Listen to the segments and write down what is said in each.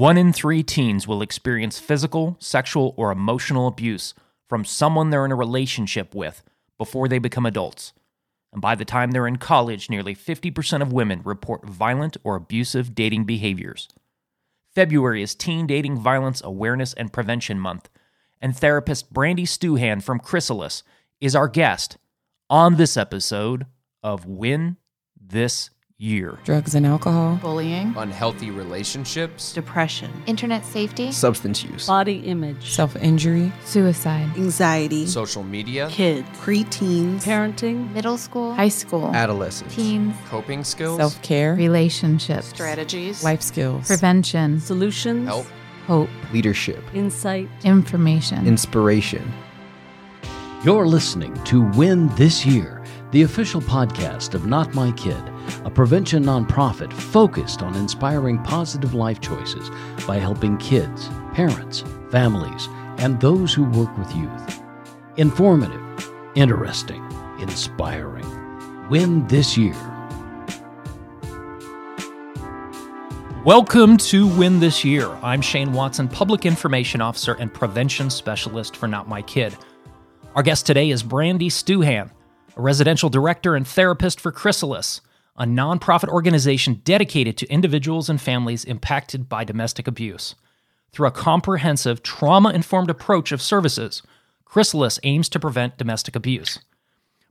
One in three teens will experience physical, sexual, or emotional abuse from someone they're in a relationship with before they become adults. And by the time they're in college, nearly 50% of women report violent or abusive dating behaviors. February is Teen Dating Violence Awareness and Prevention Month, and therapist Brandy Stoohan from Chrysalis is our guest on this episode of Win This Year. drugs and alcohol, bullying, unhealthy relationships, depression, internet safety, substance use, body image, self injury, suicide, anxiety, social media, kids, preteens, parenting, middle school, high school, adolescence, teens, coping skills, self care, relationships, strategies, life skills, prevention, solutions, help, hope, leadership, insight, information, inspiration. You're listening to Win This Year, the official podcast of Not My Kid, a prevention nonprofit focused on inspiring positive life choices by helping kids, parents, families, and those who work with youth. Informative, interesting, inspiring. Win This Year. Welcome to Win This Year. I'm Shane Watson, Public Information Officer and Prevention Specialist for Not My Kid. Our guest today is Brandy Stoohan, a residential director and therapist for Chrysalis, a nonprofit organization dedicated to individuals and families impacted by domestic abuse. Through a comprehensive, trauma informed approach of services, Chrysalis aims to prevent domestic abuse.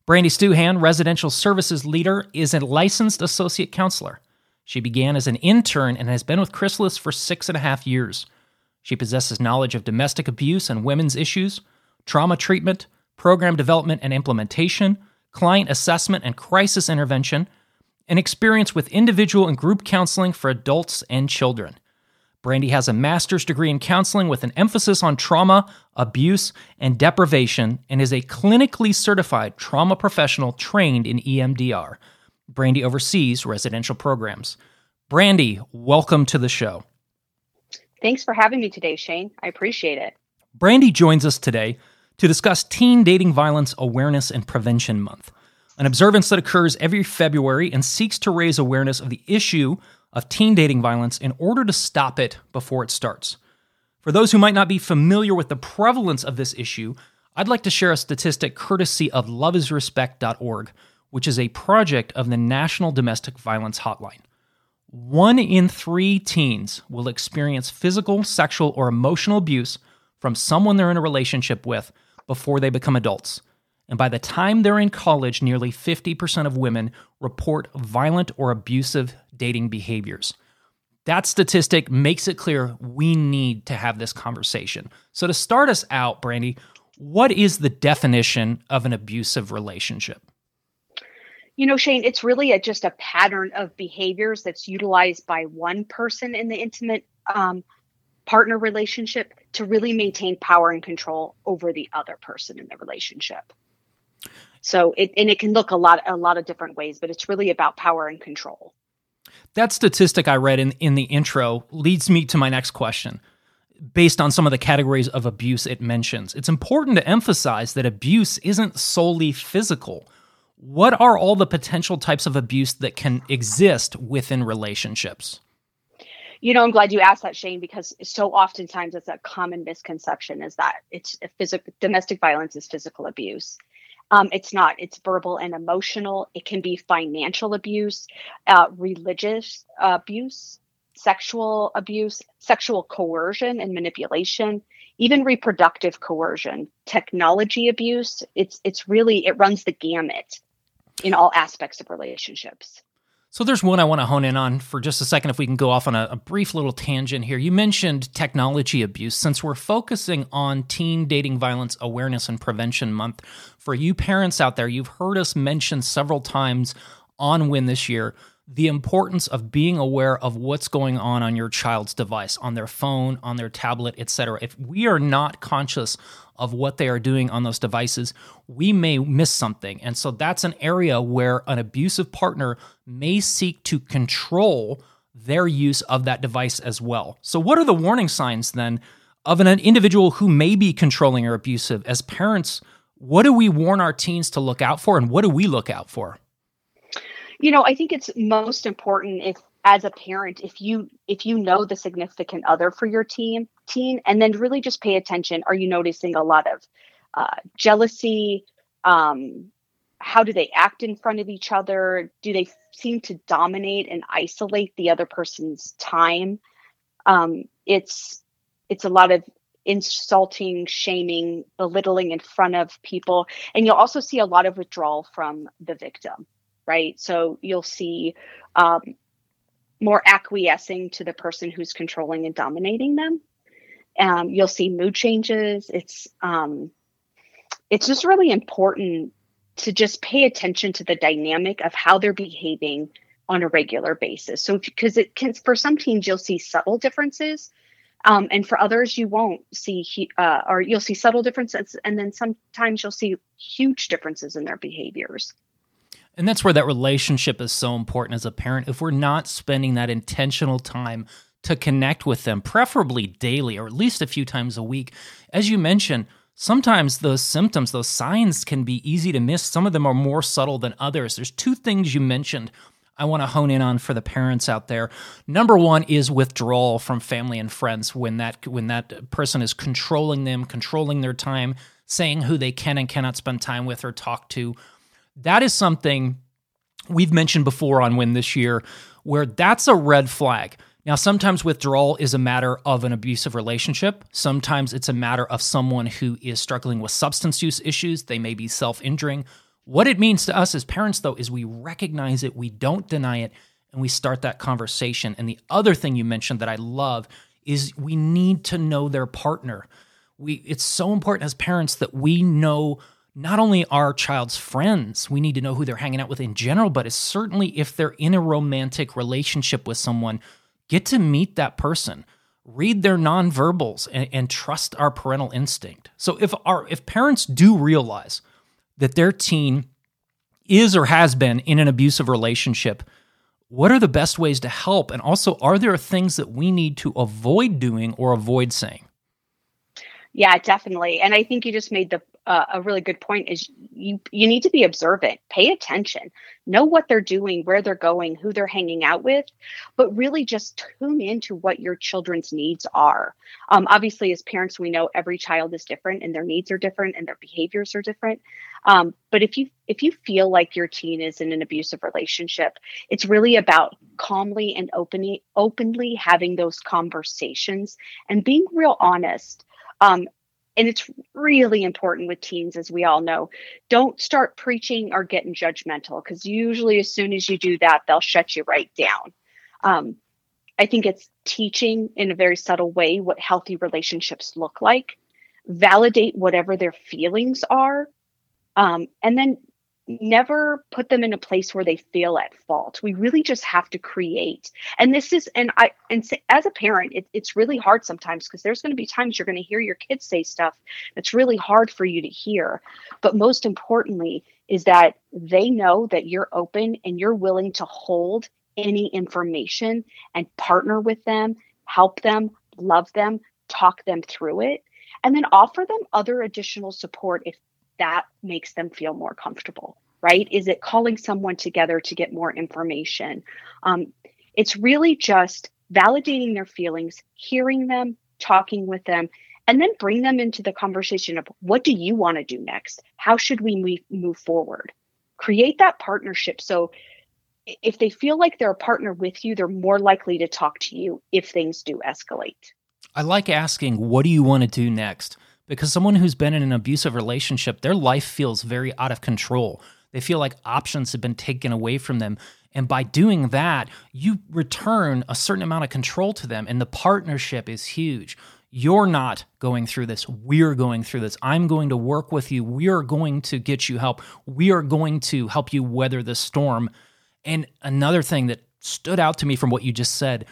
Brandy Stoohan, residential services leader, is a licensed associate counselor. She began as an intern and has been with Chrysalis for six and a half years. She possesses knowledge of domestic abuse and women's issues, trauma treatment, program development and implementation, client assessment and crisis intervention, and experience with individual and group counseling for adults and children. Brandy has a master's degree in counseling with an emphasis on trauma, abuse, and deprivation, and is a clinically certified trauma professional trained in EMDR. Brandy oversees residential programs. Brandy, welcome to the show. Thanks for having me today, Shane. I appreciate it. Brandy joins us today to discuss Teen Dating Violence Awareness and Prevention Month, an observance that occurs every February and seeks to raise awareness of the issue of teen dating violence in order to stop it before it starts. For those who might not be familiar with the prevalence of this issue, I'd like to share a statistic courtesy of loveisrespect.org, which is a project of the National Domestic Violence Hotline. One in three teens will experience physical, sexual, or emotional abuse from someone they're in a relationship with before they become adults. And by the time they're in college, nearly 50% of women report violent or abusive dating behaviors. That statistic makes it clear we need to have this conversation. So, to start us out, Brandy, what is the definition of an abusive relationship? You know, Shane, it's really a, just a pattern of behaviors that's utilized by one person in the intimate um, partner relationship to really maintain power and control over the other person in the relationship. So it and it can look a lot a lot of different ways, but it's really about power and control. That statistic I read in, in the intro leads me to my next question. Based on some of the categories of abuse it mentions, it's important to emphasize that abuse isn't solely physical. What are all the potential types of abuse that can exist within relationships? You know, I'm glad you asked that, Shane, because so oftentimes it's a common misconception is that it's physical domestic violence is physical abuse. Um, it's not. It's verbal and emotional. It can be financial abuse, uh, religious abuse, sexual abuse, sexual coercion and manipulation, even reproductive coercion, technology abuse. It's it's really it runs the gamut in all aspects of relationships. So there's one I want to hone in on for just a second if we can go off on a, a, brief little tangent here. You mentioned technology abuse. Since we're focusing on Teen Dating Violence Awareness and Prevention Month, for you parents out there, you've heard us mention several times on Win this year the importance of being aware of what's going on on your child's device, on their phone, on their tablet, etc. If we are not conscious of what they are doing on those devices, we may miss something. And so that's an area where an abusive partner may seek to control their use of that device as well. So, what are the warning signs then of an individual who may be controlling or abusive? As parents, what do we warn our teens to look out for, and what do we look out for? You know, I think it's most important if as a parent if you if you know the significant other for your team teen and then really just pay attention. Are you noticing a lot of uh, jealousy? Um, how do they act in front of each other? Do they seem to dominate and isolate the other person's time? Um, it's it's a lot of insulting shaming belittling in front of people. And you'll also see a lot of withdrawal from the victim right so you'll see um, more acquiescing to the person who's controlling and dominating them um, you'll see mood changes it's um, it's just really important to just pay attention to the dynamic of how they're behaving on a regular basis. So, because it can, for some teens, you'll see subtle differences, um, and for others, you won't see, uh, or you'll see subtle differences, and then sometimes you'll see huge differences in their behaviors. And that's where that relationship is so important as a parent. If we're not spending that intentional time to connect with them, preferably daily or at least a few times a week, as you mentioned, sometimes those symptoms, those signs can be easy to miss. Some of them are more subtle than others. There's two things you mentioned I want to hone in on for the parents out there. Number one is withdrawal from family and friends when that when that person is controlling them, controlling their time, saying who they can and cannot spend time with or talk to. That is something we've mentioned before on Win This Year, where that's a red flag. Now, sometimes withdrawal is a matter of an abusive relationship. Sometimes it's a matter of someone who is struggling with substance use issues. They may be self injuring. What it means to us as parents, though, is we recognize it, we don't deny it, and we start that conversation. And the other thing you mentioned that I love is we need to know their partner. We, it's so important as parents that we know not only our child's friends, we need to know who they're hanging out with in general, but certainly if they're in a romantic relationship with someone, Get to meet that person, read their nonverbals, and, and trust our parental instinct. So if our if parents do realize that their teen is or has been in an abusive relationship, what are the best ways to help? And also, are there things that we need to avoid doing or avoid saying? Yeah, definitely. And I think you just made the uh, a really good point is you you need to be observant pay attention know what they're doing where they're going who they're hanging out with but really just tune into what your children's needs are. Um, obviously as parents we know every child is different and their needs are different and their behaviors are different. Um, but if you if you feel like your teen is in an abusive relationship it's really about calmly and openly openly having those conversations and being real honest. Um, and it's really important with teens as we all know don't start preaching or getting judgmental because usually as soon as you do that they'll shut you right down. Um, i think it's teaching in a very subtle way what healthy relationships look like validate whatever their feelings are um, and then never put them in a place where they feel at fault. We really just have to create. And this is, and I, and as a parent, it, it's really hard sometimes because there's going to be times you're going to hear your kids say stuff that's really hard for you to hear. But most importantly, is that they know that you're open and you're willing to hold any information and partner with them, help them, love them, talk them through it, and then offer them other additional support if that makes them feel more comfortable, right? Is it calling someone together to get more information? Um, it's really just validating their feelings, hearing them, talking with them, and then bring them into the conversation of what do you want to do next? How should we move forward? Create that partnership. So if they feel like they're a partner with you, they're more likely to talk to you if things do escalate. I like asking, what do you want to do next? because someone who's been in an abusive relationship, their life feels very out of control. They feel like options have been taken away from them. And by doing that, you return a certain amount of control to them, and the partnership is huge. You're not going through this. We're going through this. I'm going to work with you. We are going to get you help. We are going to help you weather the storm. And another thing that stood out to me from what you just said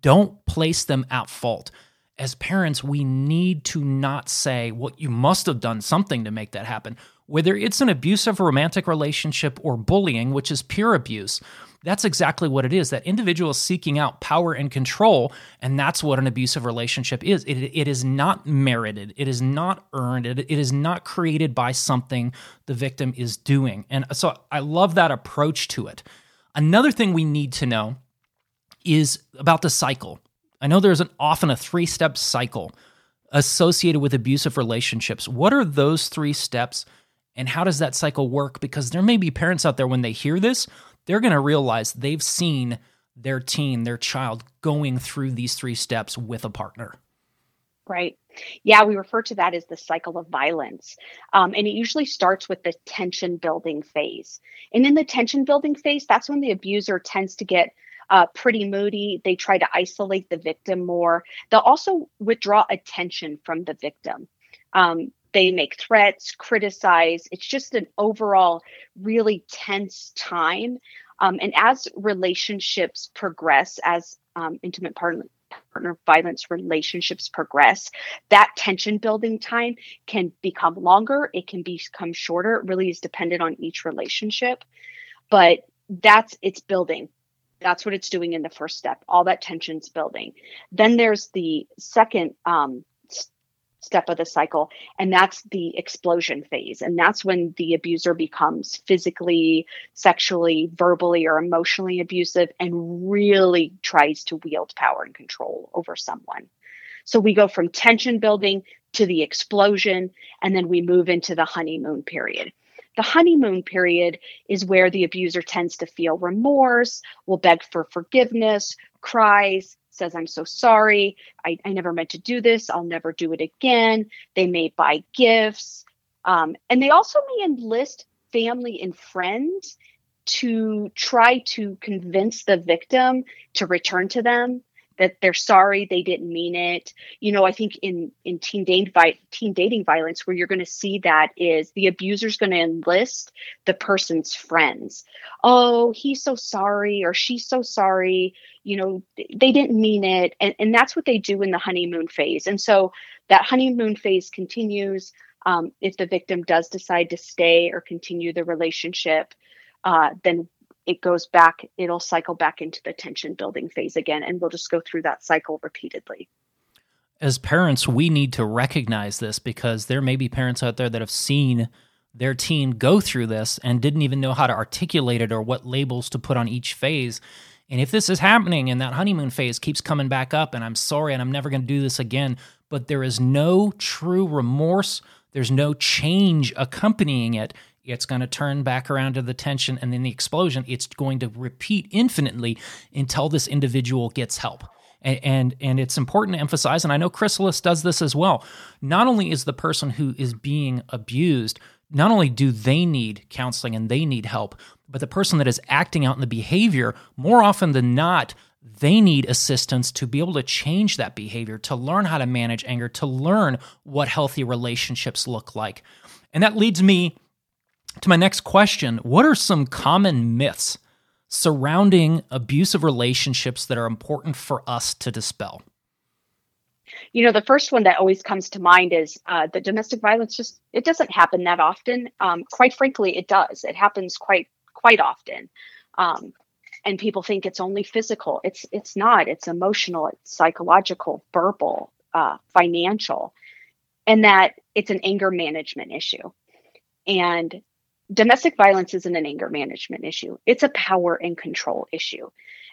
don't place them at fault as parents, we need to not say, well, you must have done something to make that happen. Whether it's an abusive romantic relationship or bullying, which is pure abuse, that's exactly what it is. That individual is seeking out power and control, and that's what an abusive relationship is. It, it is not merited, it is not earned, it, it is not created by something the victim is doing. And so I love that approach to it. Another thing we need to know is about the cycle. I know there's an often a three step cycle associated with abusive relationships. What are those three steps and how does that cycle work? Because there may be parents out there when they hear this, they're going to realize they've seen their teen, their child going through these three steps with a partner. Right. Yeah, we refer to that as the cycle of violence. Um, and it usually starts with the tension building phase. And in the tension building phase, that's when the abuser tends to get uh, pretty moody. They try to isolate the victim more. They'll also withdraw attention from the victim. Um, they make threats, criticize. It's just an overall really tense time. Um, and as relationships progress, as um, intimate partner partner violence relationships progress, that tension building time can become longer. It can become shorter. It really is dependent on each relationship, but that's it's building. That's what it's doing in the first step. All that tension's building. Then there's the second um, step of the cycle. And that's the explosion phase. And that's when the abuser becomes physically sexually verbally or emotionally abusive and really tries to wield power and control over someone. So we go from tension building to the explosion and then we move into the honeymoon period. The honeymoon period is where the abuser tends to feel remorse will beg for forgiveness cries says, I'm so sorry. I, I never meant to do this. I'll never do it again. They may buy gifts. Um, and they also may enlist family and friends to try to convince the victim to return to them that they're sorry they didn't mean it. You know i think in in teen dating teen dating violence where you're going to see that is the abuser's going to enlist the person's friends. Oh he's so sorry or she's so sorry you know they didn't mean it. And, and that's what they do in the honeymoon phase. And so that honeymoon phase continues um, if the victim does decide to stay or continue the relationship uh, then it goes back, it'll cycle back into the tension building phase again. And we'll just go through that cycle repeatedly. As parents, we need to recognize this because there may be parents out there that have seen their teen go through this and didn't even know how to articulate it or what labels to put on each phase. And if this is happening and that honeymoon phase keeps coming back up, and I'm sorry and I'm never going to do this again, but there is no true remorse, there's no change accompanying it, it's going to turn back around to the tension and then the explosion. It's going to repeat infinitely until this individual gets help. And, and, and it's important to emphasize, and I know Chrysalis does this as well. Not only is the person who is being abused, not only do they need counseling and they need help, but the person that is acting out in the behavior, more often than not, they need assistance to be able to change that behavior, to learn how to manage anger, to learn what healthy relationships look like. And that leads me to my next question What are some common myths surrounding abusive relationships that are important for us to dispel? You know, the first one that always comes to mind is uh, that domestic violence just it doesn't happen that often. Um, quite frankly, it does. It happens quite quite often. Um, and people think it's only physical. It's it's not. It's emotional. It's psychological, verbal, uh, financial, and that it's an anger management issue. And domestic violence isn't an anger management issue. It's a power and control issue.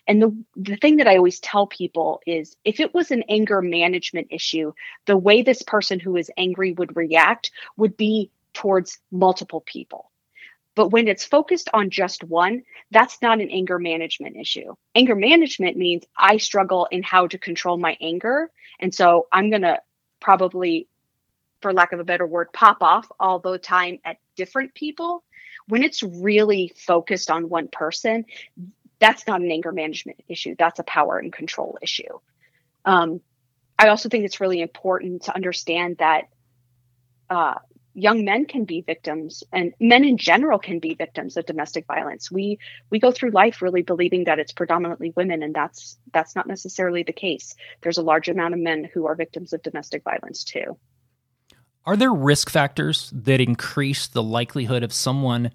And the, the thing that i always tell people is if it was an anger management issue the way this person who is angry would react would be towards multiple people. But when it's focused on just one that's not an anger management issue. Anger management means i struggle in how to control my anger. And so i'm going to probably for lack of a better word pop off all the time at different people when it's really focused on one person, that's not an anger management issue. That's a power and control issue. Um, I also think it's really important to understand that uh, young men can be victims, and men in general can be victims of domestic violence. We we go through life really believing that it's predominantly women, and that's that's not necessarily the case. There's a large amount of men who are victims of domestic violence too. Are there risk factors that increase the likelihood of someone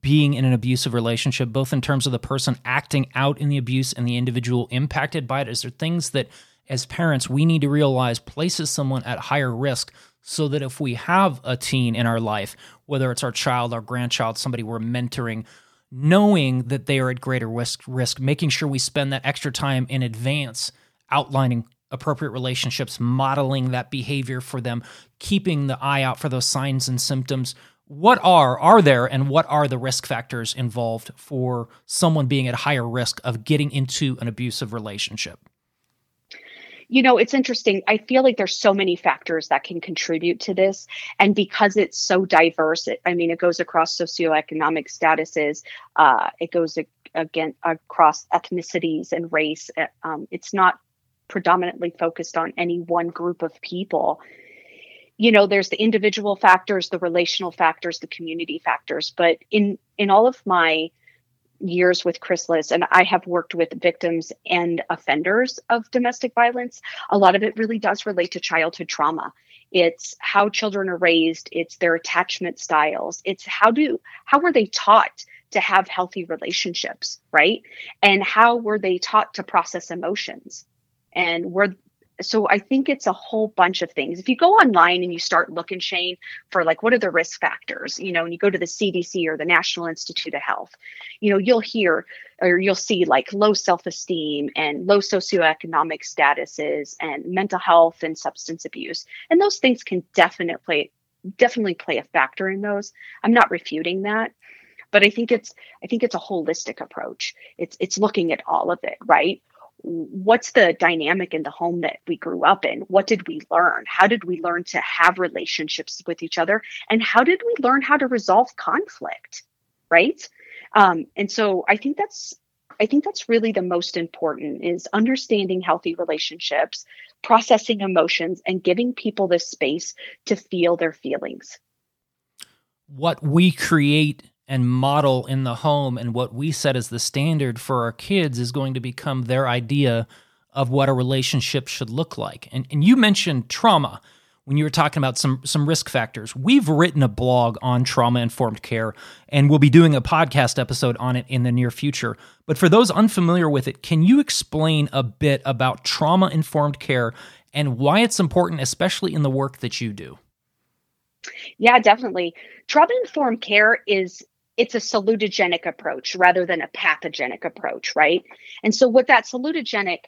being in an abusive relationship, both in terms of the person acting out in the abuse and the individual impacted by it? Is there things that, as parents, we need to realize places someone at higher risk so that if we have a teen in our life, whether it's our child, our grandchild, somebody we're mentoring, knowing that they are at greater risk, risk, making sure we spend that extra time in advance outlining appropriate relationships, modeling that behavior for them, keeping the eye out for those signs and symptoms. What are are there and what are the risk factors involved for someone being at higher risk of getting into an abusive relationship? you know it's interesting i feel like there's so many factors that can contribute to this and because it's so diverse it, i mean it goes across socioeconomic statuses uh, it goes again across ethnicities and race uh, um, it's not predominantly focused on any one group of people you know there's the individual factors the relational factors the community factors but in in all of my years with Chrysalis, and I have worked with victims and offenders of domestic violence. A lot of it really does relate to childhood trauma. It's how children are raised, it's their attachment styles, it's how do how were they taught to have healthy relationships, right? And how were they taught to process emotions? And we're so I think it's a whole bunch of things. If you go online and you start looking, Shane, for like what are the risk factors, you know, and you go to the CDC or the National Institute of Health, you know, you'll hear or you'll see like low self-esteem and low socioeconomic statuses and mental health and substance abuse. And those things can definitely definitely play a factor in those. I'm not refuting that but i think it's i think it's a holistic approach it's it's looking at all of it right what's the dynamic in the home that we grew up in? What did we learn? How did we learn to have relationships with each other? And how did we learn how to resolve conflict right? Um, and so i think that's i think that's really the most important is understanding healthy relationships processing emotions and giving people the space to feel their feelings. What we create and model in the home and what we set as the standard for our kids is going to become their idea of what a relationship should look like. And, and you mentioned trauma when you were talking about some some risk factors. We've written a blog on trauma informed care and we'll be doing a podcast episode on it in the near future. But for those unfamiliar with it, can you explain a bit about trauma informed care and why it's important especially in the work that you do? Yeah, definitely. Trauma informed care is it's a salutogenic approach rather than a pathogenic approach, right? And so, what that salutogenic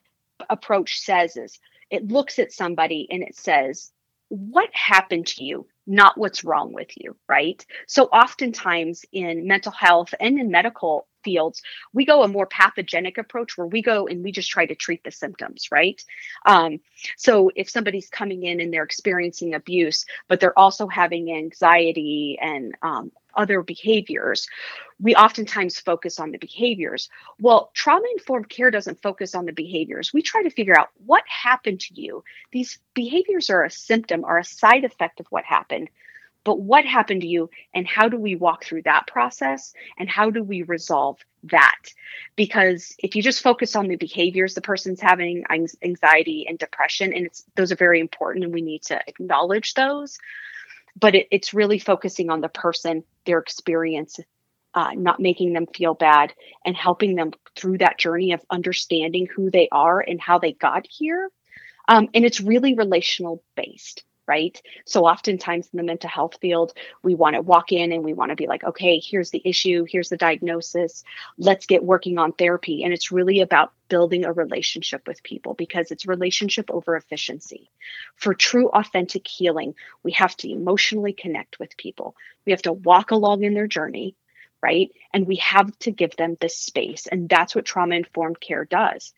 approach says is it looks at somebody and it says, What happened to you? Not what's wrong with you, right? So, oftentimes in mental health and in medical fields, we go a more pathogenic approach where we go and we just try to treat the symptoms, right? Um, so if somebody's coming in and they're experiencing abuse, but they're also having anxiety and um, other behaviors, we oftentimes focus on the behaviors. Well, trauma informed care doesn't focus on the behaviors. We try to figure out what happened to you. These behaviors are a symptom, are a side effect of what happened. But what happened to you, and how do we walk through that process, and how do we resolve that? Because if you just focus on the behaviors, the person's having anxiety and depression, and it's those are very important, and we need to acknowledge those but it, it's really focusing on the person, their experience, uh, not making them feel bad, and helping them through that journey of understanding who they are and how they got here. Um, and it's really relational based right? So oftentimes in the mental health field, we want to walk in and we want to be like, okay, here's the issue, here's the diagnosis, let's get working on therapy. And it's really about building a relationship with people because it's relationship over efficiency. For true authentic healing, we have to emotionally connect with people. We have to walk along in their journey, right? And we have to give them this space. And that's what trauma informed care does.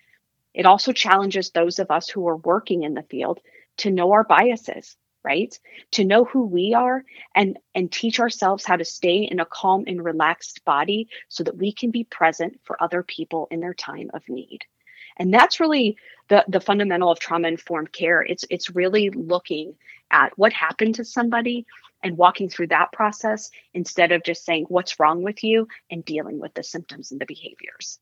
It also challenges those of us who are working in the field to know our biases right? To know who we are and and teach ourselves how to stay in a calm and relaxed body so that we can be present for other people in their time of need. And that's really the the fundamental of trauma informed care. It's it's really looking at what happened to somebody and walking through that process instead of just saying what's wrong with you? and dealing with the symptoms and the behaviors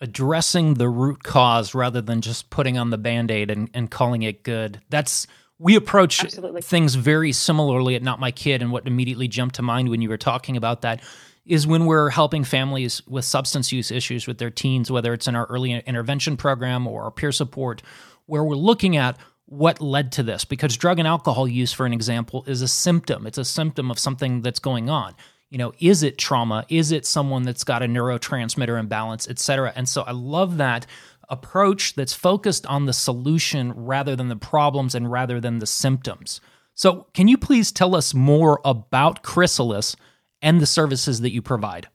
addressing the root cause rather than just putting on the band-aid and, and calling it good. That's we approach Absolutely. things very similarly at not my kid and what immediately jumped to mind when you were talking about that is when we're helping families with substance use issues with their teens whether it's in our early intervention program or our peer support where we're looking at what led to this. Because drug and alcohol use for an example is a symptom. It's a symptom of something that's going on you know, is it trauma? Is it someone that's got a neurotransmitter imbalance, et cetera? And so I love that approach that's focused on the solution rather than the problems and rather than the symptoms. So, can you please tell us more about Chrysalis and the services that you provide?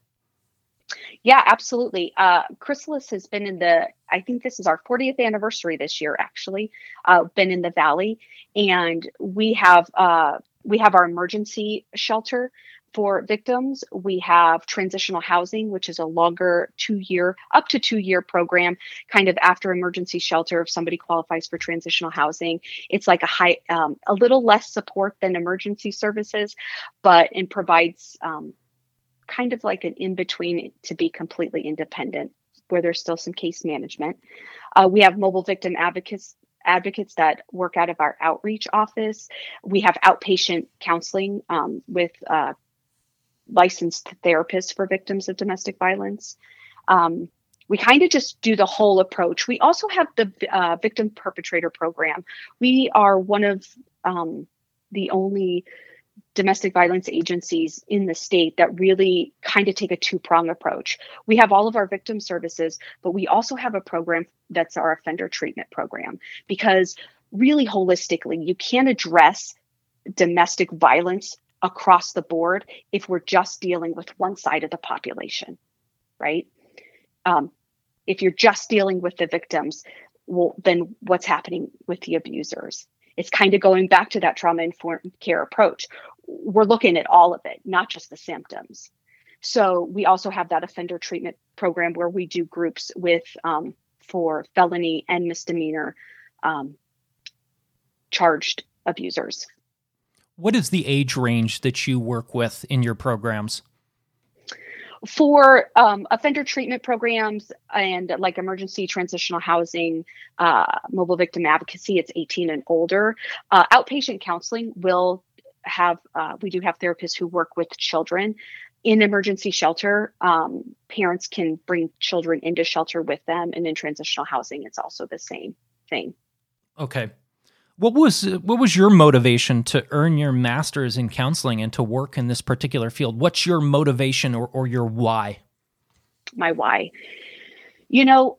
Yeah, absolutely. Uh, Chrysalis has been in the, I think this is our 40th anniversary this year, actually, uh, been in the Valley. And we have, uh, we have our emergency shelter for victims. We have transitional housing, which is a longer two year, up to two year program, kind of after emergency shelter. If somebody qualifies for transitional housing, it's like a high, um, a little less support than emergency services, but it provides um, kind of like an in between to be completely independent, where there's still some case management. Uh, we have mobile victim advocates advocates that work out of our outreach office. We have outpatient counseling um, with uh, licensed therapists for victims of domestic violence. Um, we kind of just do the whole approach. We also have the uh, victim perpetrator program. We are one of um, the only domestic violence agencies in the state that really kind of take a two prong approach. We have all of our victim services, but we also have a program that's our offender treatment program because really holistically, you can't address domestic violence across the board if we're just dealing with one side of the population, right? Um, if you're just dealing with the victims, well, then what's happening with the abusers? It's kind of going back to that trauma informed care approach. We're looking at all of it, not just the symptoms. So we also have that offender treatment program where we do groups with um, for felony and misdemeanor um, charged abusers. What is the age range that you work with in your programs? For um, offender treatment programs and like emergency transitional housing, uh, mobile victim advocacy, it's 18 and older. Uh, outpatient counseling will have, uh, we do have therapists who work with children. In emergency shelter, um, parents can bring children into shelter with them. And in transitional housing, it's also the same thing. Okay. What was what was your motivation to earn your master's in counseling and to work in this particular field? What's your motivation or, or your why? My why. You know,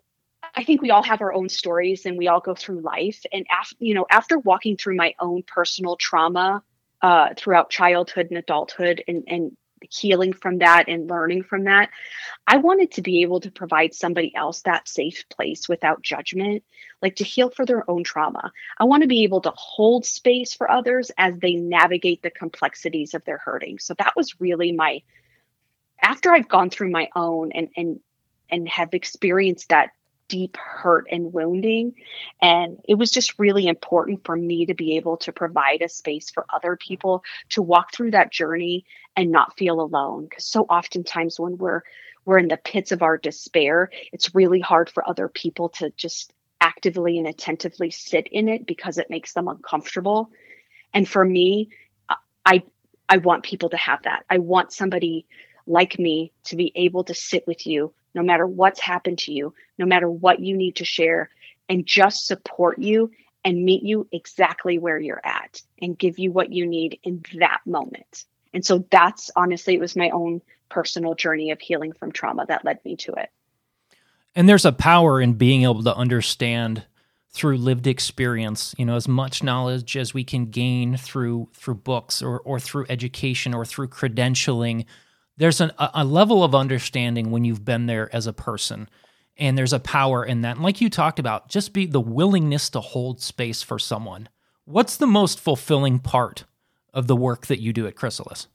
I think we all have our own stories and we all go through life. And after you know, after walking through my own personal trauma uh, throughout childhood and adulthood and, and healing from that and learning from that. I wanted to be able to provide somebody else that safe place without judgment, like to heal for their own trauma. I want to be able to hold space for others as they navigate the complexities of their hurting. So that was really my after I've gone through my own and and and have experienced that deep hurt and wounding. And it was just really important for me to be able to provide a space for other people to walk through that journey and not feel alone. Because so oftentimes when we're we're in the pits of our despair, it's really hard for other people to just actively and attentively sit in it because it makes them uncomfortable. And for me, I I want people to have that. I want somebody like me to be able to sit with you no matter what's happened to you, no matter what you need to share, and just support you and meet you exactly where you're at and give you what you need in that moment. And so that's honestly, it was my own personal journey of healing from trauma that led me to it. And there's a power in being able to understand through lived experience, you know, as much knowledge as we can gain through through books or or through education or through credentialing there's an, a level of understanding when you've been there as a person and there's a power in that. And like you talked about just be the willingness to hold space for someone. What's the most fulfilling part of the work that you do at chrysalis?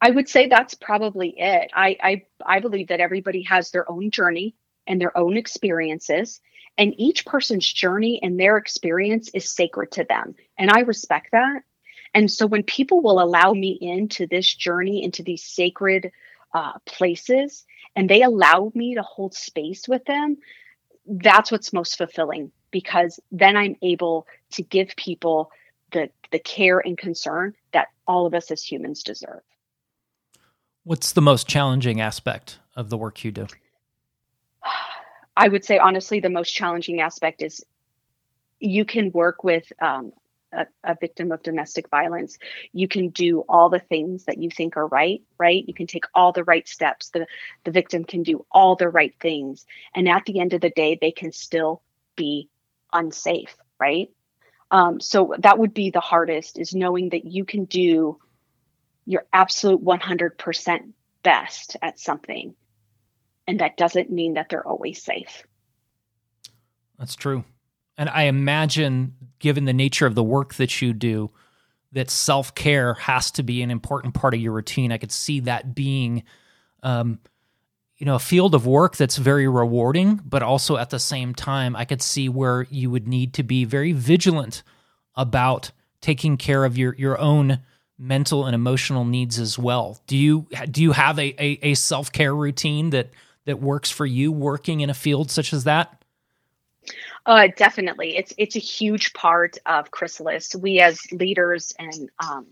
I would say that's probably it. I i, I believe that everybody has their own journey and their own experiences and each person's journey and their experience is sacred to them and i respect that and so when people will allow me into this journey, into these sacred uh, places, and they allow me to hold space with them, that's what's most fulfilling because then I'm able to give people the the care and concern that all of us as humans deserve. What's the most challenging aspect of the work you do? I would say honestly, the most challenging aspect is you can work with um, a, a, victim of domestic violence, you can do all the things that you think are right, right? You can take all the right steps. The, the victim can do all the right things. And at the end of the day, they can still be unsafe, right? Um, so that would be the hardest is knowing that you can do your absolute 100% best at something. And that doesn't mean that they're always safe. That's true. And I imagine, given the nature of the work that you do, that self care has to be an important part of your routine. I could see that being, um, you know, a field of work that's very rewarding, but also at the same time, I could see where you would need to be very vigilant about taking care of your your own mental and emotional needs as well. Do you do you have a, a, a self care routine that that works for you working in a field such as that? Uh, definitely, it's it's a huge part of Chrysalis. We as leaders and um,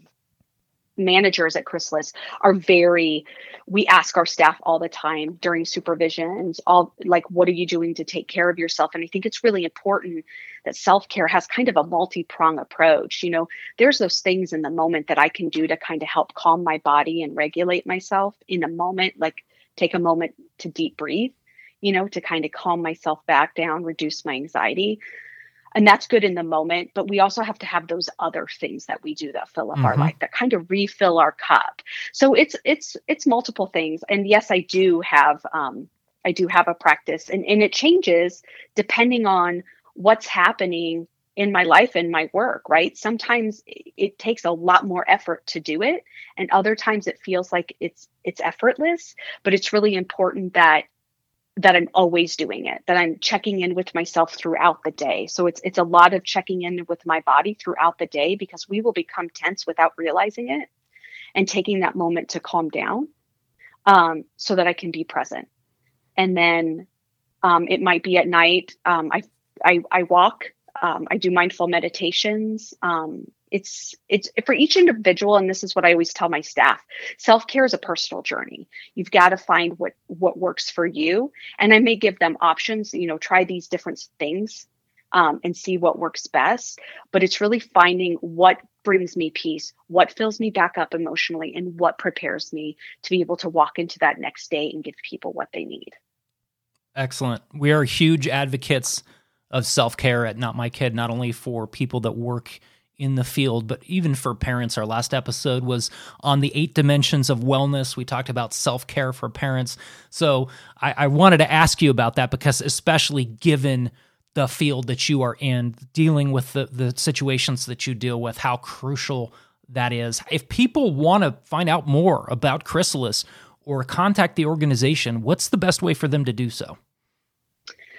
managers at Chrysalis are very. We ask our staff all the time during supervisions, all like, "What are you doing to take care of yourself?" And I think it's really important that self care has kind of a multi prong approach. You know, there's those things in the moment that I can do to kind of help calm my body and regulate myself in a moment, like take a moment to deep breathe you know, to kind of calm myself back down, reduce my anxiety. And that's good in the moment, but we also have to have those other things that we do that fill up mm-hmm. our life, that kind of refill our cup. So it's it's it's multiple things. And yes, I do have um, I do have a practice, and and it changes depending on what's happening in my life and my work right sometimes it takes a lot more effort to do it and other times it feels like it's it's effortless but it's really important that that I'm always doing it, that I'm checking in with myself throughout the day. So it's it's a lot of checking in with my body throughout the day because we will become tense without realizing it and taking that moment to calm down um, so that I can be present. And then um, it might be at night. Um, I, I, I walk. Um, I do mindful meditations. It's it's for each individual and this is what i always tell my staff self-care is a personal journey. You've got to find what what works for you. And i may give them options you know try these different things um, and see what works best. But it's really finding what brings me peace what fills me back up emotionally and what prepares me to be able to walk into that next day and give people what they need. Excellent. We are huge advocates of self-care at not my kid not only for people that work in the field, but even for parents. Our last episode was on the eight dimensions of wellness. We talked about self care for parents. So I, I, wanted to ask you about that because, especially given the field that you are in, dealing with the, the situations that you deal with, how crucial that is. If people want to find out more about Chrysalis or contact the organization, what's the best way for them to do so?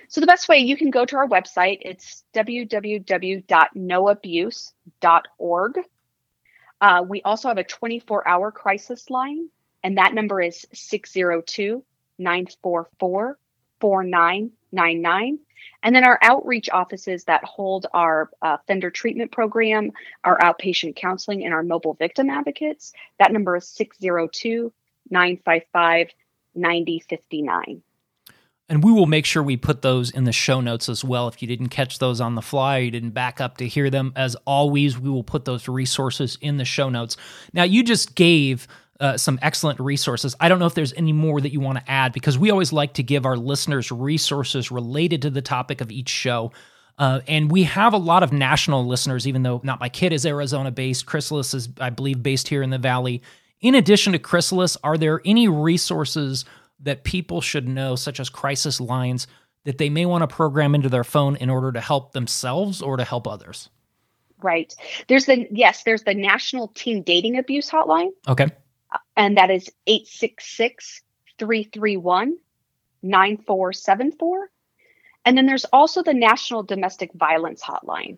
So the best way you can go to our website. It's www.noabuse.org. Uh, we also have a 24 hour crisis line, and that number is 602 944 4999. And then our outreach offices that hold our uh, offender treatment program, our outpatient counseling, and our mobile victim advocates, that number is 602 955 9059. And we will make sure we put those in the show notes as well. If you didn't catch those on the fly, you didn't back up to hear them, as always, we will put those resources in the show notes. Now, you just gave uh, some excellent resources. I don't know if there's any more that you want to add because we always like to give our listeners resources related to the topic of each show. Uh, and we have a lot of national listeners, even though not my kid is Arizona based. Chrysalis is, I believe, based here in the Valley. In addition to Chrysalis, are there any resources that people should know, such as crisis lines, that they may want to program into their phone in order to help themselves or to help others? Right. There's the, yes, there's the National Teen Dating Abuse Hotline. Okay. Uh, and that is 866 331 9474. And then there's also the National Domestic Violence Hotline.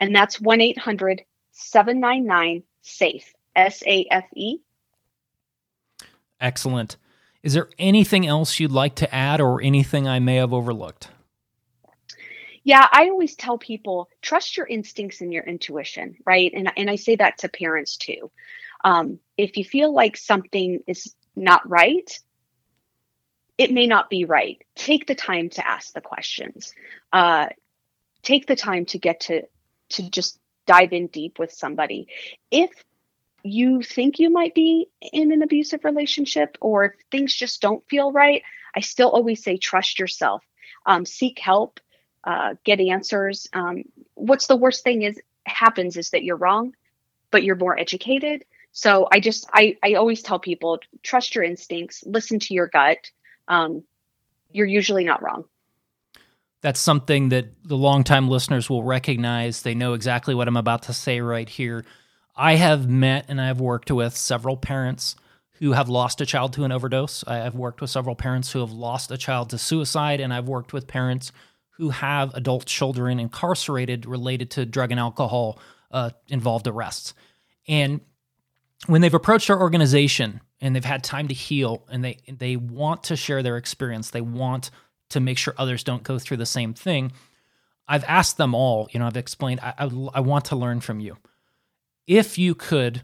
And that's 1 800 799 SAFE, S A F E. Excellent. Is there anything else you'd like to add or anything I may have overlooked? Yeah, I always tell people trust your instincts and your intuition, right? And and I say that to parents too. Um, if you feel like something is not right, it may not be right. Take the time to ask the questions. Uh, take the time to get to to just dive in deep with somebody. If you think you might be in an abusive relationship or if things just don't feel right, I still always say trust yourself, um, seek help, uh, get answers. Um, what's the worst thing is happens is that you're wrong, but you're more educated. So I just I I always tell people trust your instincts, listen to your gut. Um, you're usually not wrong. That's something that the longtime listeners will recognize. They know exactly what I'm about to say right here. I have met and I have worked with several parents who have lost a child to an overdose. I have worked with several parents who have lost a child to suicide, and I've worked with parents who have adult children incarcerated related to drug and alcohol uh, involved arrests. And when they've approached our organization and they've had time to heal and they they want to share their experience, they want to make sure others don't go through the same thing. I've asked them all, you know, I've explained, I, I, I want to learn from you. If you could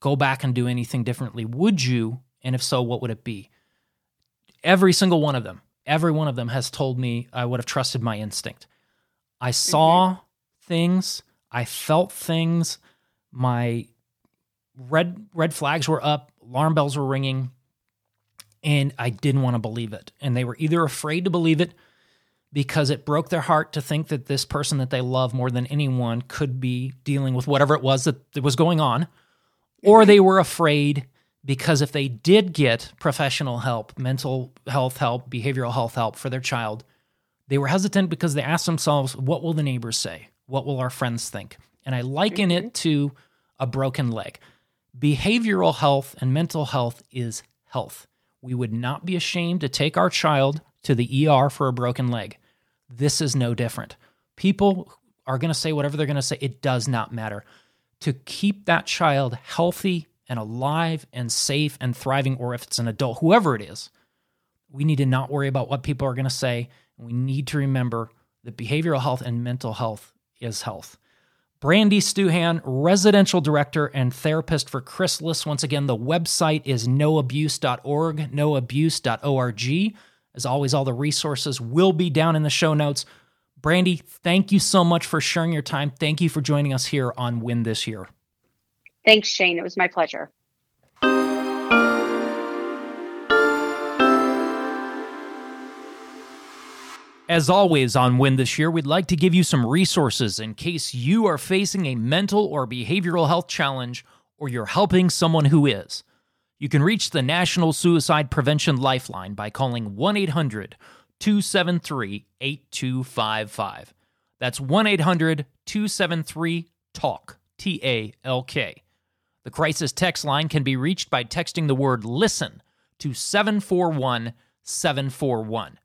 go back and do anything differently, would you? And if so, what would it be? Every single one of them, every one of them has told me I would have trusted my instinct. I saw mm-hmm. things, I felt things, my red red flags were up, alarm bells were ringing, and I didn't want to believe it. And they were either afraid to believe it because it broke their heart to think that this person that they love more than anyone could be dealing with whatever it was that, was going on, or they were afraid because if they did get professional help, mental health help, behavioral health help for their child, they were hesitant because they asked themselves, what will the neighbors say? What will our friends think? And I liken mm-hmm. it to a broken leg. Behavioral health and mental health is health. We would not be ashamed to take our child to the ER for a broken leg. This is no different. People are going to say whatever they're going to say. It does not matter. To keep that child healthy and alive and safe and thriving, or if it's an adult, whoever it is, we need to not worry about what people are going to say. We need to remember that behavioral health and mental health is health. Brandy Stuhan, residential director and therapist for Chrysalis. Once again, the website is noabuse.org, noabuse.org. As always, all the resources will be down in the show notes. Brandy, thank you so much for sharing your time. Thank you for joining us here on Win This Year. Thanks, Shane. It was my pleasure. As always, on Win This Year, we'd like to give you some resources in case you are facing a mental or behavioral health challenge or you're helping someone who is. You can reach the National Suicide Prevention Lifeline by calling 1 800 273 8255. That's 1 800 273 TALK, T A L K. The crisis text line can be reached by texting the word LISTEN to 741 741.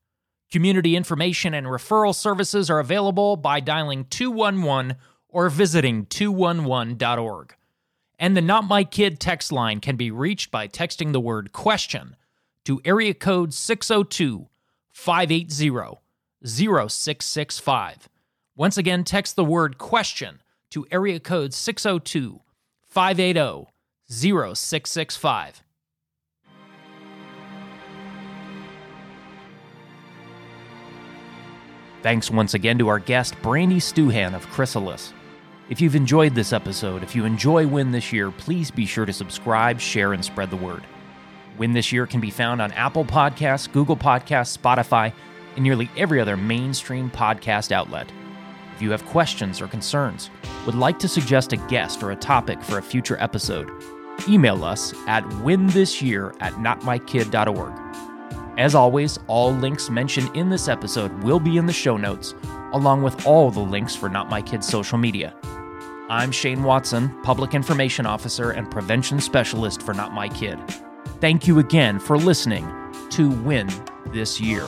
Community information and referral services are available by dialing 211 or visiting 211.org. And the Not My Kid text line can be reached by texting the word question to area code 602 580 0665. Once again, text the word question to area code 602 580 0665. Thanks once again to our guest, Brandy Stuhan of Chrysalis. If you've enjoyed this episode, if you enjoy Win This Year, please be sure to subscribe, share, and spread the word. Win This Year can be found on Apple Podcasts, Google Podcasts, Spotify, and nearly every other mainstream podcast outlet. If you have questions or concerns, would like to suggest a guest or a topic for a future episode, email us at winthisyear at notmykid.org. As always, all links mentioned in this episode will be in the show notes, along with all the links for Not My Kid's social media. I'm Shane Watson, Public Information Officer and Prevention Specialist for Not My Kid. Thank you again for listening to Win This Year.